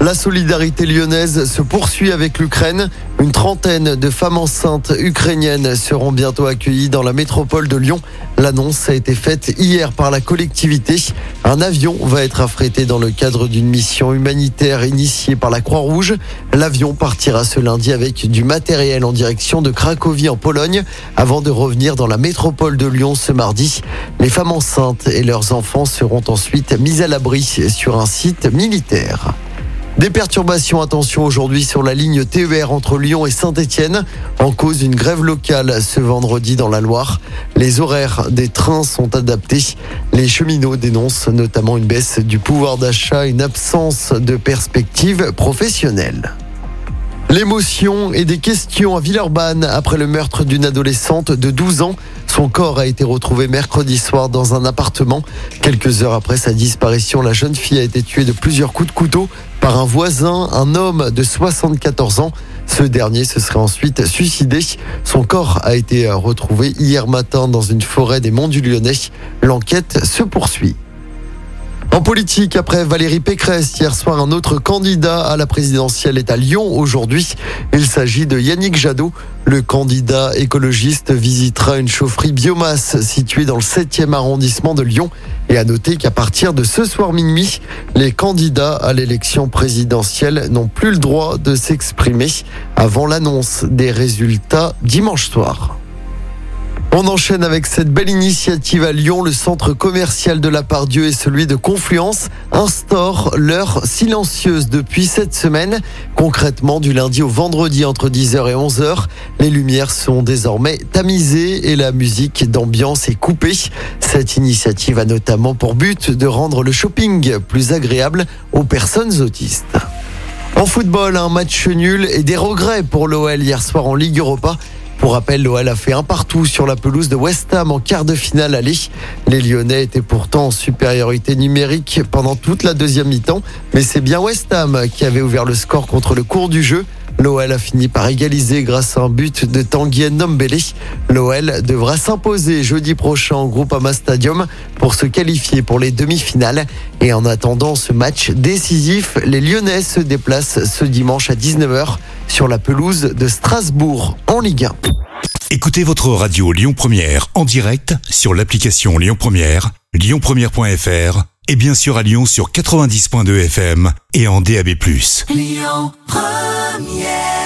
La solidarité lyonnaise se poursuit avec l'Ukraine. Une trentaine de femmes enceintes ukrainiennes seront bientôt accueillies dans la métropole de Lyon. L'annonce a été faite hier par la collectivité. Un avion va être affrété dans le cadre d'une mission humanitaire initiée par la Croix-Rouge. L'avion partira ce lundi avec du matériel en direction de Cracovie en Pologne avant de revenir dans la métropole de Lyon ce mardi. Les femmes enceintes et leurs enfants seront ensuite mises à l'abri sur un site militaire. Des perturbations, attention aujourd'hui sur la ligne TER entre Lyon et Saint-Etienne, en cause d'une grève locale ce vendredi dans la Loire. Les horaires des trains sont adaptés. Les cheminots dénoncent notamment une baisse du pouvoir d'achat, une absence de perspective professionnelle. L'émotion et des questions à Villeurbanne après le meurtre d'une adolescente de 12 ans. Son corps a été retrouvé mercredi soir dans un appartement. Quelques heures après sa disparition, la jeune fille a été tuée de plusieurs coups de couteau par un voisin, un homme de 74 ans. Ce dernier se serait ensuite suicidé. Son corps a été retrouvé hier matin dans une forêt des Monts du Lyonnais. L'enquête se poursuit. En politique, après Valérie Pécresse, hier soir, un autre candidat à la présidentielle est à Lyon aujourd'hui. Il s'agit de Yannick Jadot. Le candidat écologiste visitera une chaufferie biomasse située dans le 7e arrondissement de Lyon. Et à noter qu'à partir de ce soir minuit, les candidats à l'élection présidentielle n'ont plus le droit de s'exprimer avant l'annonce des résultats dimanche soir. On enchaîne avec cette belle initiative à Lyon. Le centre commercial de la Pardieu et celui de Confluence instaure l'heure silencieuse depuis cette semaine. Concrètement, du lundi au vendredi entre 10h et 11h, les lumières sont désormais tamisées et la musique d'ambiance est coupée. Cette initiative a notamment pour but de rendre le shopping plus agréable aux personnes autistes. En football, un match nul et des regrets pour l'OL hier soir en Ligue Europa. Pour rappel, l'OL a fait un partout sur la pelouse de West Ham en quart de finale aller. Les Lyonnais étaient pourtant en supériorité numérique pendant toute la deuxième mi-temps, mais c'est bien West Ham qui avait ouvert le score contre le cours du jeu. L'OL a fini par égaliser grâce à un but de Tanguy Ndombele. L'OL devra s'imposer jeudi prochain au Groupama Stadium pour se qualifier pour les demi-finales. Et en attendant ce match décisif, les Lyonnais se déplacent ce dimanche à 19h sur la pelouse de Strasbourg en Ligue 1. Écoutez votre radio Lyon Première en direct sur l'application Lyon Première, lyonpremière.fr et bien sûr à Lyon sur 90.2 FM et en DAB+. Lyon Première